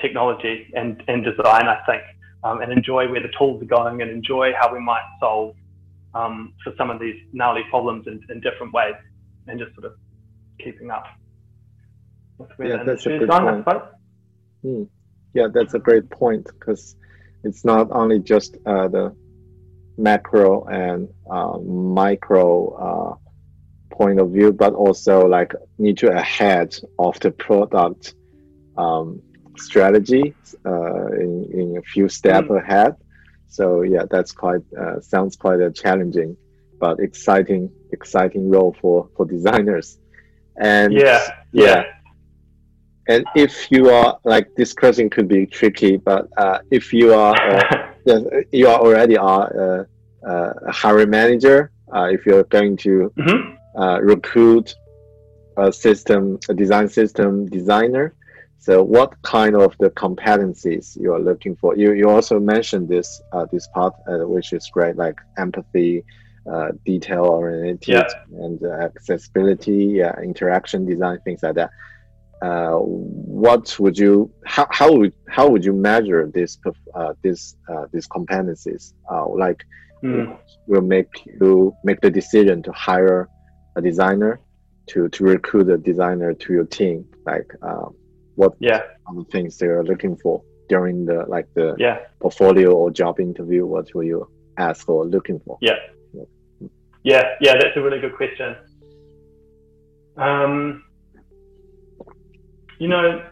technology and, and design, I think, um, and enjoy where the tools are going and enjoy how we might solve um, for some of these gnarly problems in, in different ways and just sort of keeping up yeah, that's a good point. Hmm. Yeah, that's a great point because it's not only just uh, the macro and uh, micro uh, point of view, but also like need to ahead of the product um, strategy uh, in, in a few steps mm. ahead. So yeah, that's quite uh, sounds quite a challenging, but exciting exciting role for for designers. And yeah, yeah. yeah. And if you are like this question could be tricky, but uh, if you are uh, (laughs) you are already are uh, a hiring manager. Uh, if you're going to mm-hmm. Uh, recruit a system, a design system designer, so what kind of the competencies you are looking for? You you also mentioned this uh, this part, uh, which is great, like empathy, uh, detail oriented, yeah. and accessibility, interaction design, things like that. What would you how, how would how would you measure this this these competencies? like mm. will make you make the decision to hire a designer to to recruit a designer to your team like uh, what yeah. other things they're looking for during the like the yeah. portfolio or job interview? What will you ask or looking for? Yeah. Yeah. Yeah that's a really good question. Um, you know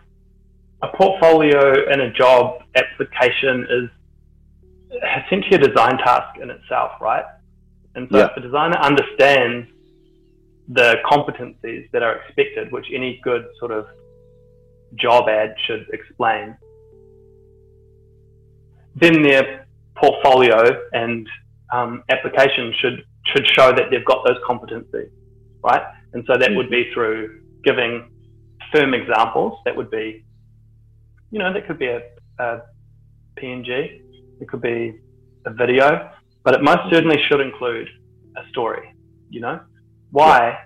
a portfolio and a job application is essentially a design task in itself, right? And so Yeah. if the designer understands the competencies that are expected, which any good sort of job ad should explain, then their portfolio and um, application should should show that they've got those competencies, right? And so that would be through giving firm examples. That would be, you know, that could be a, a PNG, it could be a video, but it most certainly should include a story. You know, why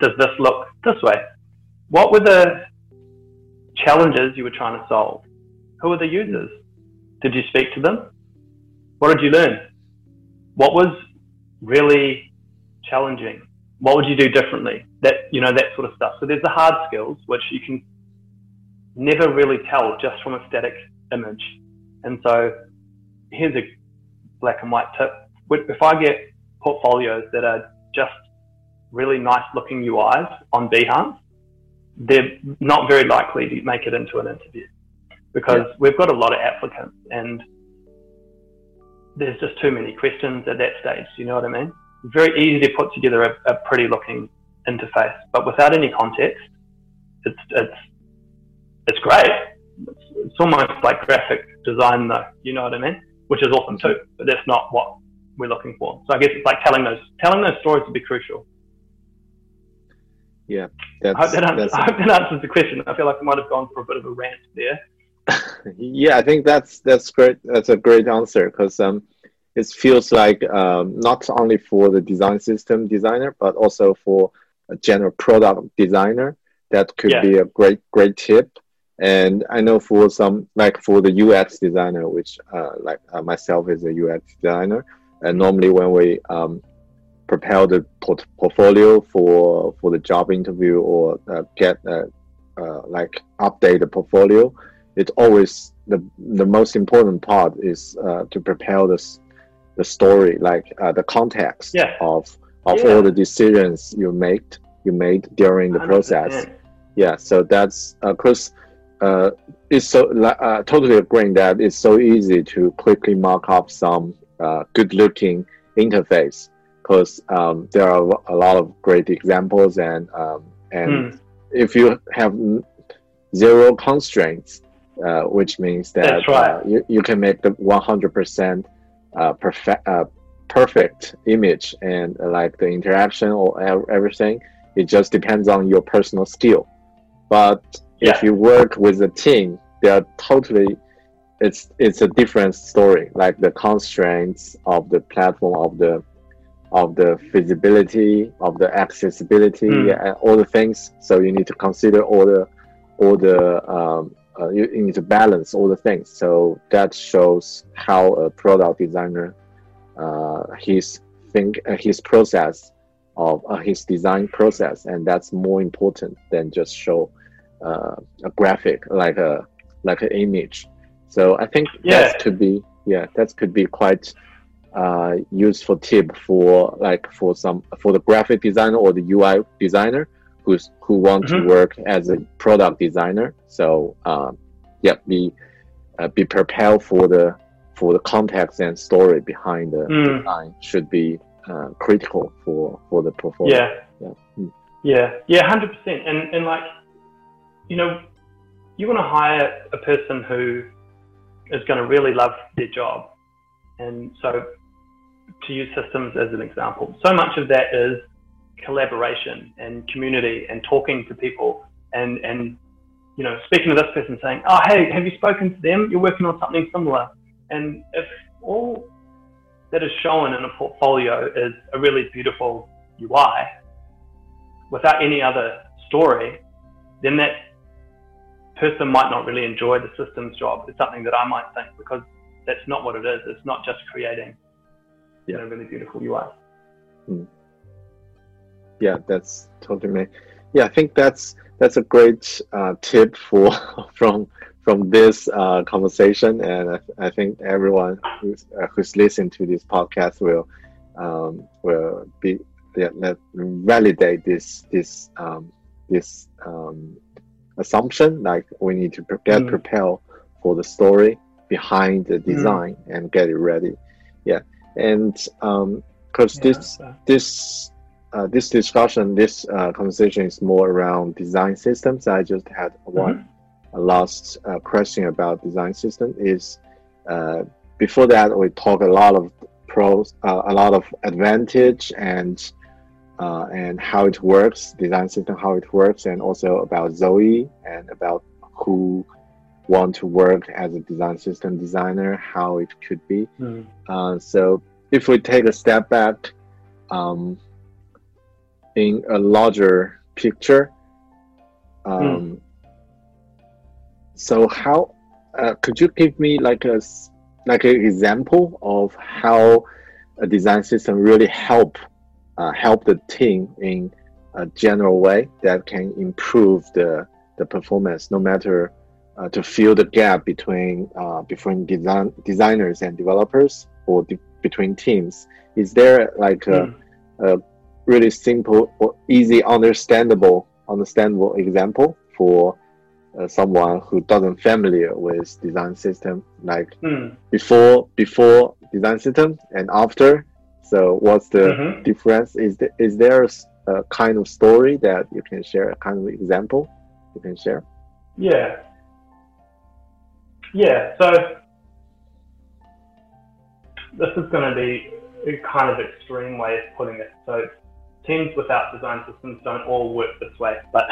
does this look this way? What were the challenges you were trying to solve? Who were the users? Did you speak to them? What did you learn? What was really challenging? What would you do differently? That you know that sort of stuff. So there's the hard skills which you can never really tell just from a static image. And so here's a black and white tip. If I get portfolios that are just really nice looking UIs on Behance, they're not very likely to make it into an interview because we've got a lot of applicants and there's just too many questions at that stage. You know what I mean? Very easy to put together a, a pretty looking interface, but without any context, it's it's it's great. It's, it's almost like graphic design, though. You know what I mean? Which is awesome too, but that's not what we're looking for. So I guess it's like telling those telling those stories would be crucial. Yeah, I hope that's, that, answers, that's I hope that answers the question. I feel like I might have gone for a bit of a rant there. (laughs) yeah, I think that's that's great. That's a great answer because um, it feels like um, not only for the design system designer, but also for a general product designer. That could Yeah. be a great great tip. And I know for some like for the UX designer, which uh, like uh, myself is a UX designer, and normally when we um, prepare the port- portfolio for for the job interview or uh, get uh, uh, like update the portfolio, it's always the the most important part is uh, to prepare this the story like uh, the context Yeah. of of Yeah. all the decisions you made you made during the process 100%. yeah so that's because uh, it's so uh, totally agreeing that it's so easy to quickly mark up some uh, good looking interface because um, there are a lot of great examples and um, and Hmm. if you have zero constraints uh, which means that right. uh, you, you can make the 100% uh, perfect uh, perfect image and uh, like the interaction or everything it just depends on your personal skill but Yeah. if you work with a team they are totally it's it's a different story like the constraints of the platform of the of the feasibility of the accessibility Mm. and all the things so you need to consider all the all the um, uh, you, you need to balance all the things. So that shows how a product designer uh, his think uh, his process of uh, his design process. And that's more important than just show uh, a graphic like a like an image. So i think Yeah. that could be yeah that could be quite uh, useful tip for like for some for the graphic designer or the ui designer who's who want Mhm. to work as a product designer so um, yeah be uh, be prepared for the for the context and story behind the Mm. design should be uh, critical for for the portfolio Yeah. yeah Mm. Yeah, yeah, hundred percent. And and like, you know, you want to hire a person who is going to really love their job, and so to use systems as an example, so much of that is collaboration and community and talking to people and and you know speaking to this person saying, oh hey, have you spoken to them? You're working on something similar, and if all that is shown in a portfolio is a really beautiful UI without any other story, then that person might not really enjoy the systems job. It's something that I might think because that's not what it is. It's not just creating you know, really beautiful UI. Hmm. Yeah that's totally me yeah i think that's that's a great uh, tip for (laughs) from from this uh, conversation and I, I think everyone who's, uh, who's listening to this podcast will um, will be yeah, let, validate this this um, this um, assumption like we need to get Mm. prepared for the story behind the design mm. and get it ready. Yeah, and because um, yeah, this this uh, this discussion, this uh, conversation is more around design systems. I just had one mm-hmm. last uh, question about design system. Is uh, before that we talk a lot of pros, uh, a lot of advantage and uh, and how it works, design system, how it works, and also about Xero and about who want to work as a design system designer, how it could be. Mm. so if we take a step back. Um, in a larger picture. Um, mm. So how uh, could you give me like a like an example of how a design system really help uh, help the team in a general way that can improve the the performance, no matter uh, to fill the gap between uh, between design designers and developers or between teams. Is there like a, mm. a really simple or easy understandable understandable example for uh, someone who doesn't familiar with design system like mm. before before design system and after. So what's the mm-hmm. difference? Is there, is there a kind of story that you can share a kind of example you can share? Yeah. Yeah so this is going to be a kind of extreme way of putting it. So teams without design systems don't all work this way, but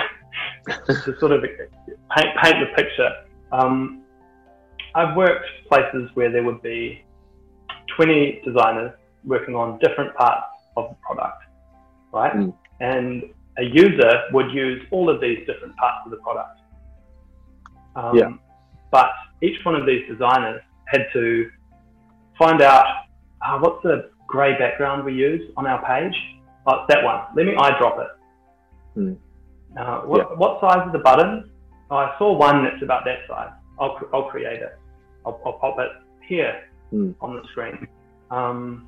(laughs) to sort of paint, paint the picture, um, I've worked places where there would be 20 designers working on different parts of the product, right? Mm. And a user would use all of these different parts of the product. Um, yeah. But each one of these designers had to find out uh, what's the grey background we use on our page Oh, that one. Let me eyedrop it. Hmm. Uh, what, yeah. what size is the button? Oh, I saw one that's about that size. I'll, I'll create it. I'll, I'll pop it here hmm. on the screen. Um,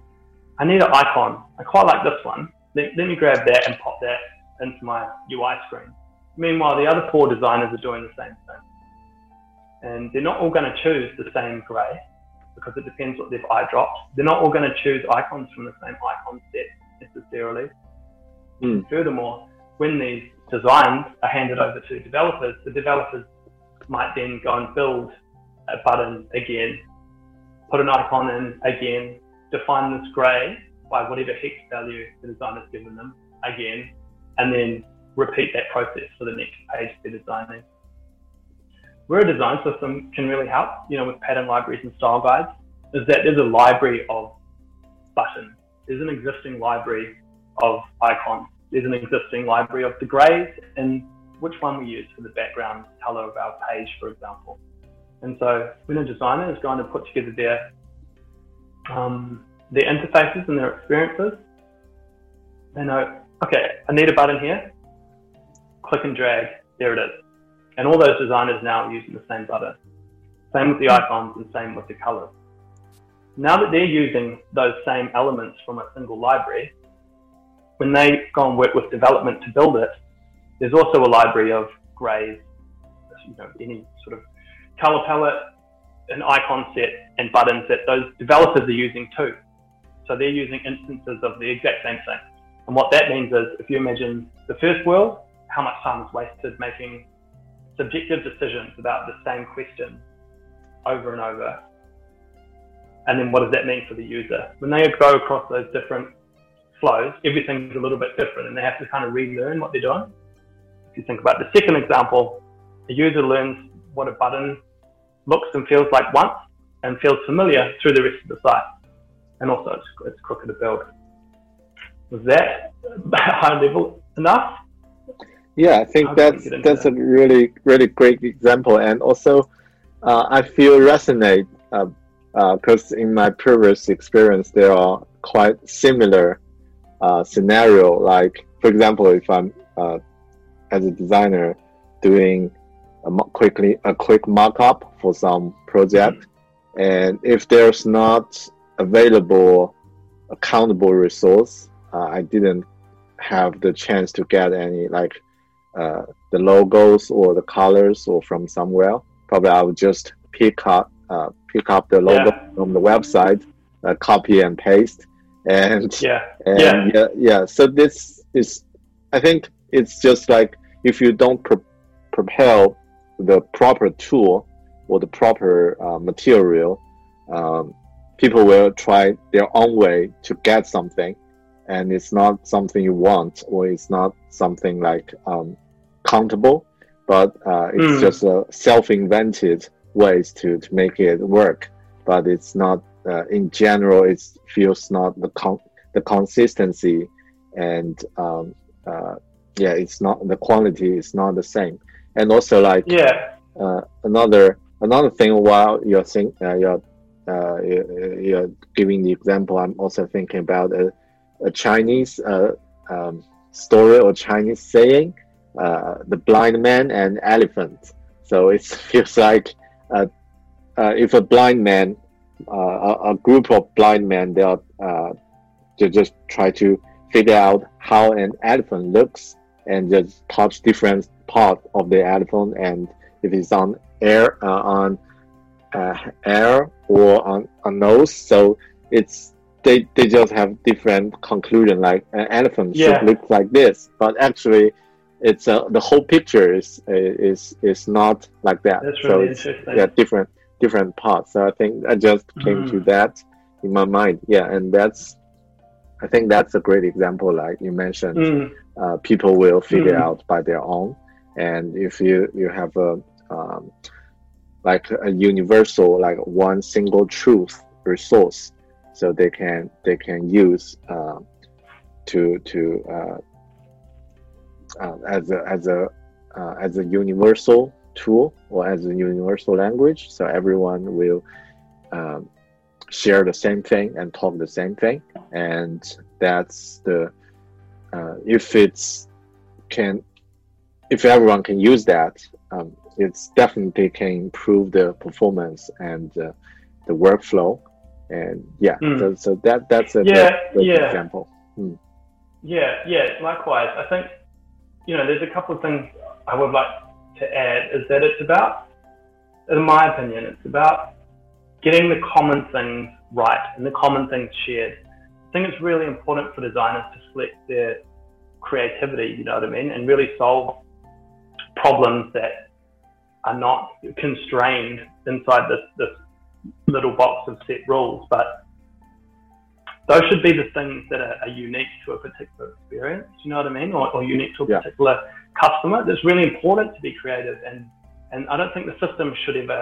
I need an icon. I quite like this one. Let, let me grab that and pop that into my UI screen. Meanwhile, the other four designers are doing the same thing. And they're not all going to choose the same gray because it depends what they've eye dropped. They're not all going to choose icons from the same icon set necessarily. Mm. Furthermore, when these designs are handed over to developers, the developers might then go and build a button again, put an icon in again, define this gray by whatever hex value the designer's given them again, and then repeat that process for the next page they're designing. Where a design system can really help, you know, with pattern libraries and style guides, is that there's a library of buttons there's an existing library of icons. There's an existing library of the grays and which one we use for the background color of our page, for example. And so when a designer is going to put together their um, their interfaces and their experiences, they know, okay, I need a button here. Click and drag, there it is. And all those designers now are using the same button. Same with the icons and same with the colors. Now that they're using those same elements from a single library, when they go and work with development to build it, there's also a library of grays, you know, any sort of color palette, an icon set, and buttons that those developers are using too. So they're using instances of the exact same thing. And what that means is, if you imagine the first world, how much time is wasted making subjective decisions about the same question over and over and then what does that mean for the user? When they go across those different flows, everything's a little bit different and they have to kind of relearn what they're doing. If you think about the second example, the user learns what a button looks and feels like once and feels familiar through the rest of the site. And also it's, it's quicker to build. Was that (laughs) high level enough? Yeah, I think that's that's that. a really really great example, and also uh, I feel resonate uh, because uh, in my previous experience, there are quite similar uh, scenario. Like, for example, if I'm uh, as a designer doing a quickly a quick markup for some project, mm-hmm. and if there's not available accountable resource, uh, I didn't have the chance to get any like uh, the logos or the colors or from somewhere. Probably I would just pick up uh, pick up the logo Yeah. from the website, uh, copy and paste, and (laughs) Yeah. and Yeah. yeah. yeah, So this is, I think it's just like if you don't pre- prepare the proper tool or the proper uh, material, um, people will try their own way to get something, and it's not something you want or it's not something like um, countable, but uh, it's Mm. just a self-invented ways to, to make it work. But it's not uh, in general. It feels not the con- the consistency and um, uh, yeah, it's not the quality is not the same. And also like Yeah. uh, another another thing while you're think uh, you're uh, you're you're giving the example, I'm also thinking about a, a Chinese uh, um, story or Chinese saying, uh, the blind man and elephant. So it (laughs) feels like if a blind man, uh, a, a group of blind men, they'll uh, they just try to figure out how an elephant looks and just touch different part of the elephant and if it's on air uh, on uh, air or on a nose so it's they, they just have different conclusion like an elephant Yeah. should look like this but actually it's uh, the whole picture is is is not like that That's so really it's yeah different different parts so i think i just came to Mhm. that in my mind yeah and that's i think that's a great example like you mentioned Mm. uh, people will figure Mhm. out by their own. And if you you have a um, like a universal like one single truth resource, so they can they can use uh, to to uh, as a as a uh, as a universal tool or as a universal language, so everyone will um, share the same thing and talk the same thing, and that's the uh, if it's can if everyone can use that um, it's definitely can improve the performance and uh, the workflow and yeah Mm. so, so that that's a Yeah, yeah. example Yeah, yeah, likewise. I think, you know, there's a couple of things I would like to add is that it's about, in my opinion, it's about getting the common things right and the common things shared. I think it's really important for designers to flex their creativity, you know what I mean, and really solve problems that are not constrained inside this, this little box of set rules, but those should be the things that are, are unique to a particular experience, you know what I mean, or, or unique to a Yeah. particular customer. It's really important to be creative, and and I don't think the system should ever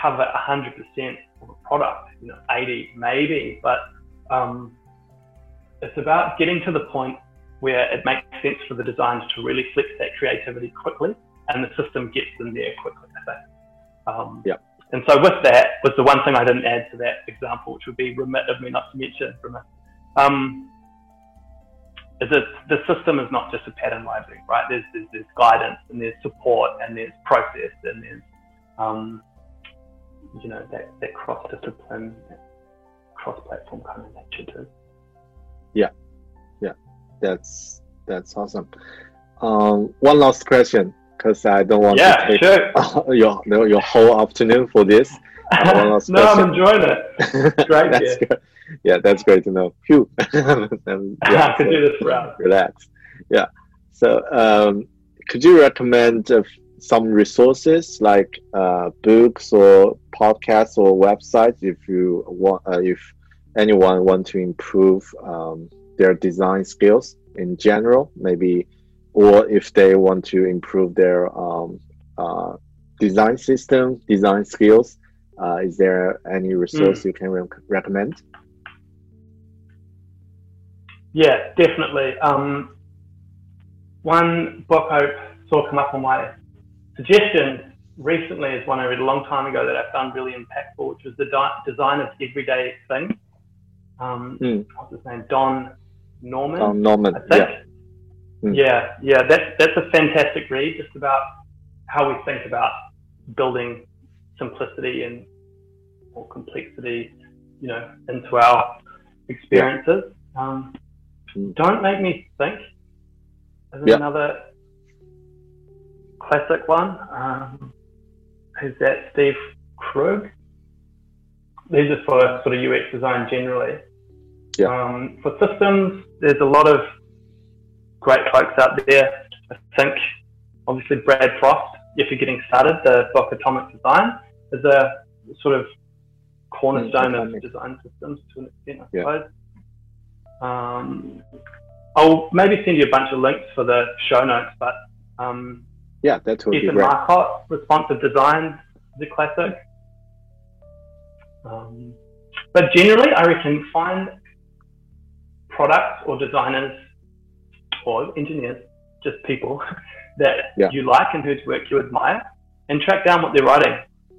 cover 100% of a product, you know, 80 maybe, but um, it's about getting to the point where it makes sense for the designers to really flex that creativity quickly, and the system gets them there quickly. I think. Um, Yeah. And so with that was the one thing I didn't add to that example, which would be remit of me not to mention remit. Um, is that the system is not just a pattern library, right? There's, there's, there's guidance and there's support and there's process and there's, um, you know, that, that cross-discipline, cross-platform kind of nature too. Yeah, yeah, that's that's awesome um one last question because i don't want Yeah, to take sure. (laughs) your no, your whole afternoon for this (laughs) no, I'm enjoying it. Great, (laughs) that's yeah. good. yeah that's great to know Phew. Um, yeah, I could so- do this forever. relax. Yeah. So, um, could you recommend uh, some resources like uh, books or podcasts or websites if you want, uh, if anyone want to improve um, their design skills in general, maybe, or if they want to improve their um, uh, design system, design skills? Uh, is there any resource you can re- recommend? Yeah, definitely. Um, one book I saw come up on my suggestion recently is one I read a long time ago that I found really impactful, which was the Di- Design of Everyday Things. Um, Hmm. What's his name? Don Norman. Don Norman. I think. Yeah. Hmm. Yeah, yeah, that's that's a fantastic read, just about how we think about building simplicity and or complexity, you know, into our experiences. Um, Hmm. Don't make me think. Is Yeah. another classic one. Um, who's that? Steve Krug. these are for sort of UX design generally. Yeah. Um, for systems, there's a lot of great folks out there. I think obviously Brad Frost, if you're getting started, the book Atomic Design is a sort of cornerstone Mm, of design systems to an extent, I Yeah. suppose. Um, I'll maybe send you a bunch of links for the show notes, but um, Yeah, that's be Ethan. Marcotte, Responsive Design is a classic. Um, but generally, I reckon find products or designers or engineers, just people (laughs) that Yeah. you like and whose work you admire, and track down what they're writing,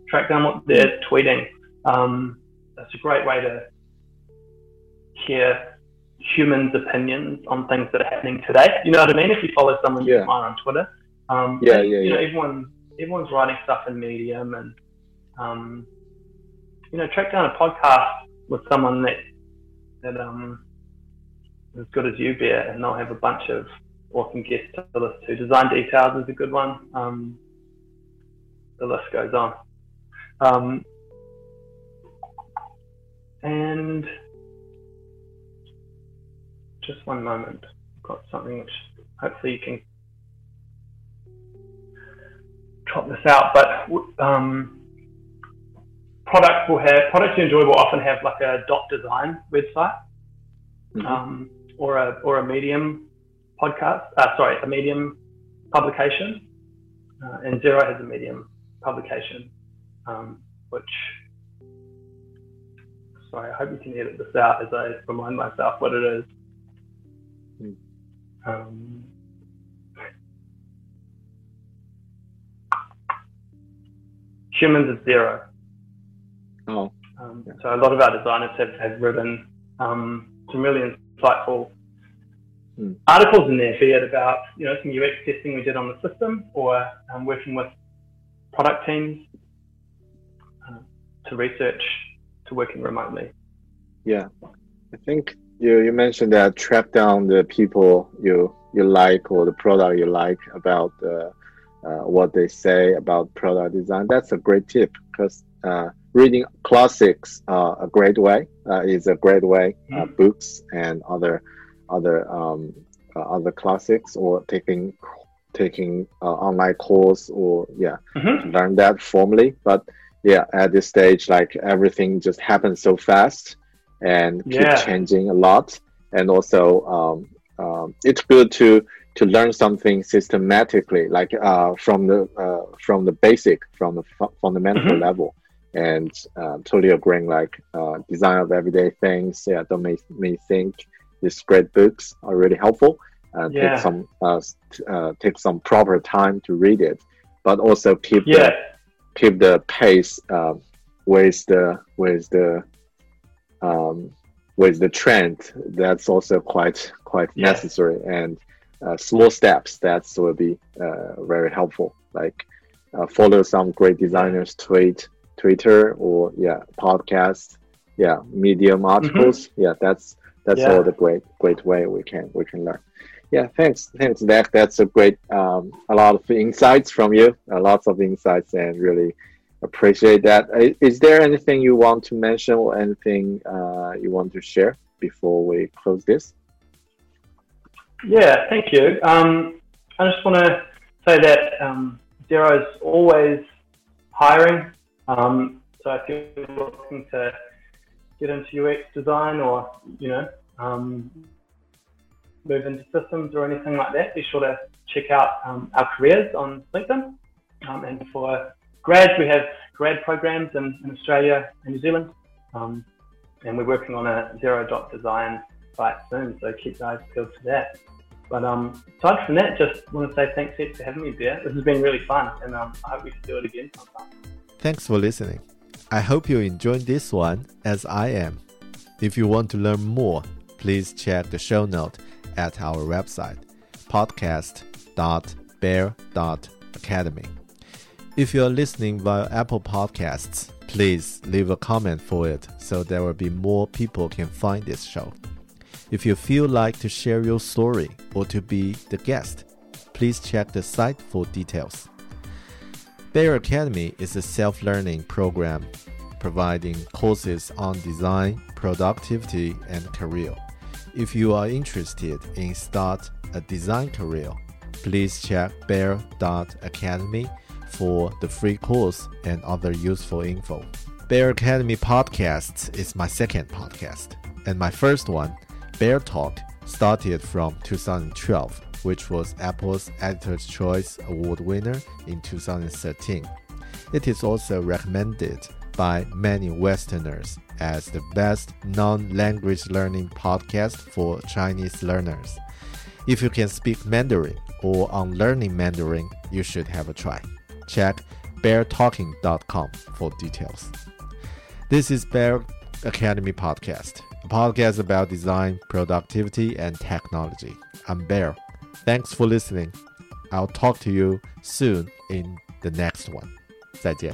track down what they're tweeting. Um, that's a great way to hear humans' opinions on things that are happening today. You know what I mean? If you follow someone you admire on Twitter, um, Yeah, yeah, you know, everyone everyone's writing stuff in Medium, and um, you know, track down a podcast with someone that that um as good as you, Bear, and they'll have a bunch of awesome guests to listen to. Design Details is a good one. Um, the list goes on. Um, and just one moment. I've got something which hopefully you can chop this out. But um, products will have products you enjoy will often have like a dot design website Mhm. um, or a or a medium podcast. Uh, sorry, a medium publication. Uh, and Xero has a medium publication, um, which. Sorry, I hope you can edit this out as I remind myself what it is. Hmm. Um, humans is Xero. Oh, Um, Yeah. So a lot of our designers have, have written um, some really insightful Hmm. articles in there, be it about you know some UX testing we did on the system, or um, working with product teams uh, to research, to working remotely. yeah. I think you, you mentioned that track down the people you you like or the product you like about uh, uh, what they say about product design. That's a great tip because uh, reading classics uh, a great way uh, is a great way. Uh, Mhm. books and other other um, uh, other classics or taking taking uh, online course or yeah Mhm. learn that formally. But yeah, at this stage, like everything just happens so fast and keep Yeah. changing a lot. And also, um, um, it's good to to learn something systematically, like uh, from the uh, from the basic, from the fu- fundamental Mhm. level. And uh, totally agreeing, like uh, design of everyday things. Yeah, don't make me think these great books are really helpful. Uh, Yeah. Take some uh, uh, take some proper time to read it, but also keep Yeah, the keep the pace uh, with the with the um, with the trend. That's also quite quite Yeah. necessary and uh, small steps. that will be uh, very helpful. Like uh, follow some great designers tweet Twitter or yeah podcast yeah Medium articles. Yeah, that's that's Mm-hmm. Yeah. all the great great way we can we can learn. Yeah, thanks, thanks, Zac. That's a great, um, a lot of insights from you, uh, lots of insights, and really appreciate that. Is, Is there anything you want to mention or anything uh, you want to share before we close this? yeah. Thank you. Um, I just want to say that um, Xero is always hiring. Um, so if you're looking to get into UX design or you know um, move into systems or anything like that, be sure to check out um, our careers on LinkedIn. Um, and for grads, we have grad programs in, in Australia and New Zealand. Um, and we're working on a Xero dot design site soon, so keep your eyes peeled to that. But um, aside from that, just want to say thanks Ed, for having me there. This has been really fun, and um, I hope we can do it again sometime. Thanks for listening. I hope you enjoyed this one as I am. If you want to learn more, please check the show note at our website podcast.bear.academy. If you are listening via Apple Podcasts, please leave a comment for it so there will be more people can find this show. If you feel like to share your story or to be the guest, please check the site for details. Bear Academy is a self learning program providing courses on design, productivity, and career. If you are interested in start a design career, please check bear.academy for the free course and other useful info. Bear Academy Podcasts is my second podcast, and my first one, Bear Talk, started from 2012, which was Apple's Editor's Choice Award winner in 2013. It is also recommended by many Westerners as the best non language learning podcast for Chinese learners. If you can speak Mandarin or on learning Mandarin, you should have a try. Check beartalking.com for details. This is Bear Academy Podcast, a podcast about design, productivity, and technology. I'm Bear. Thanks for listening. I'll talk to you soon in the next one. 再见。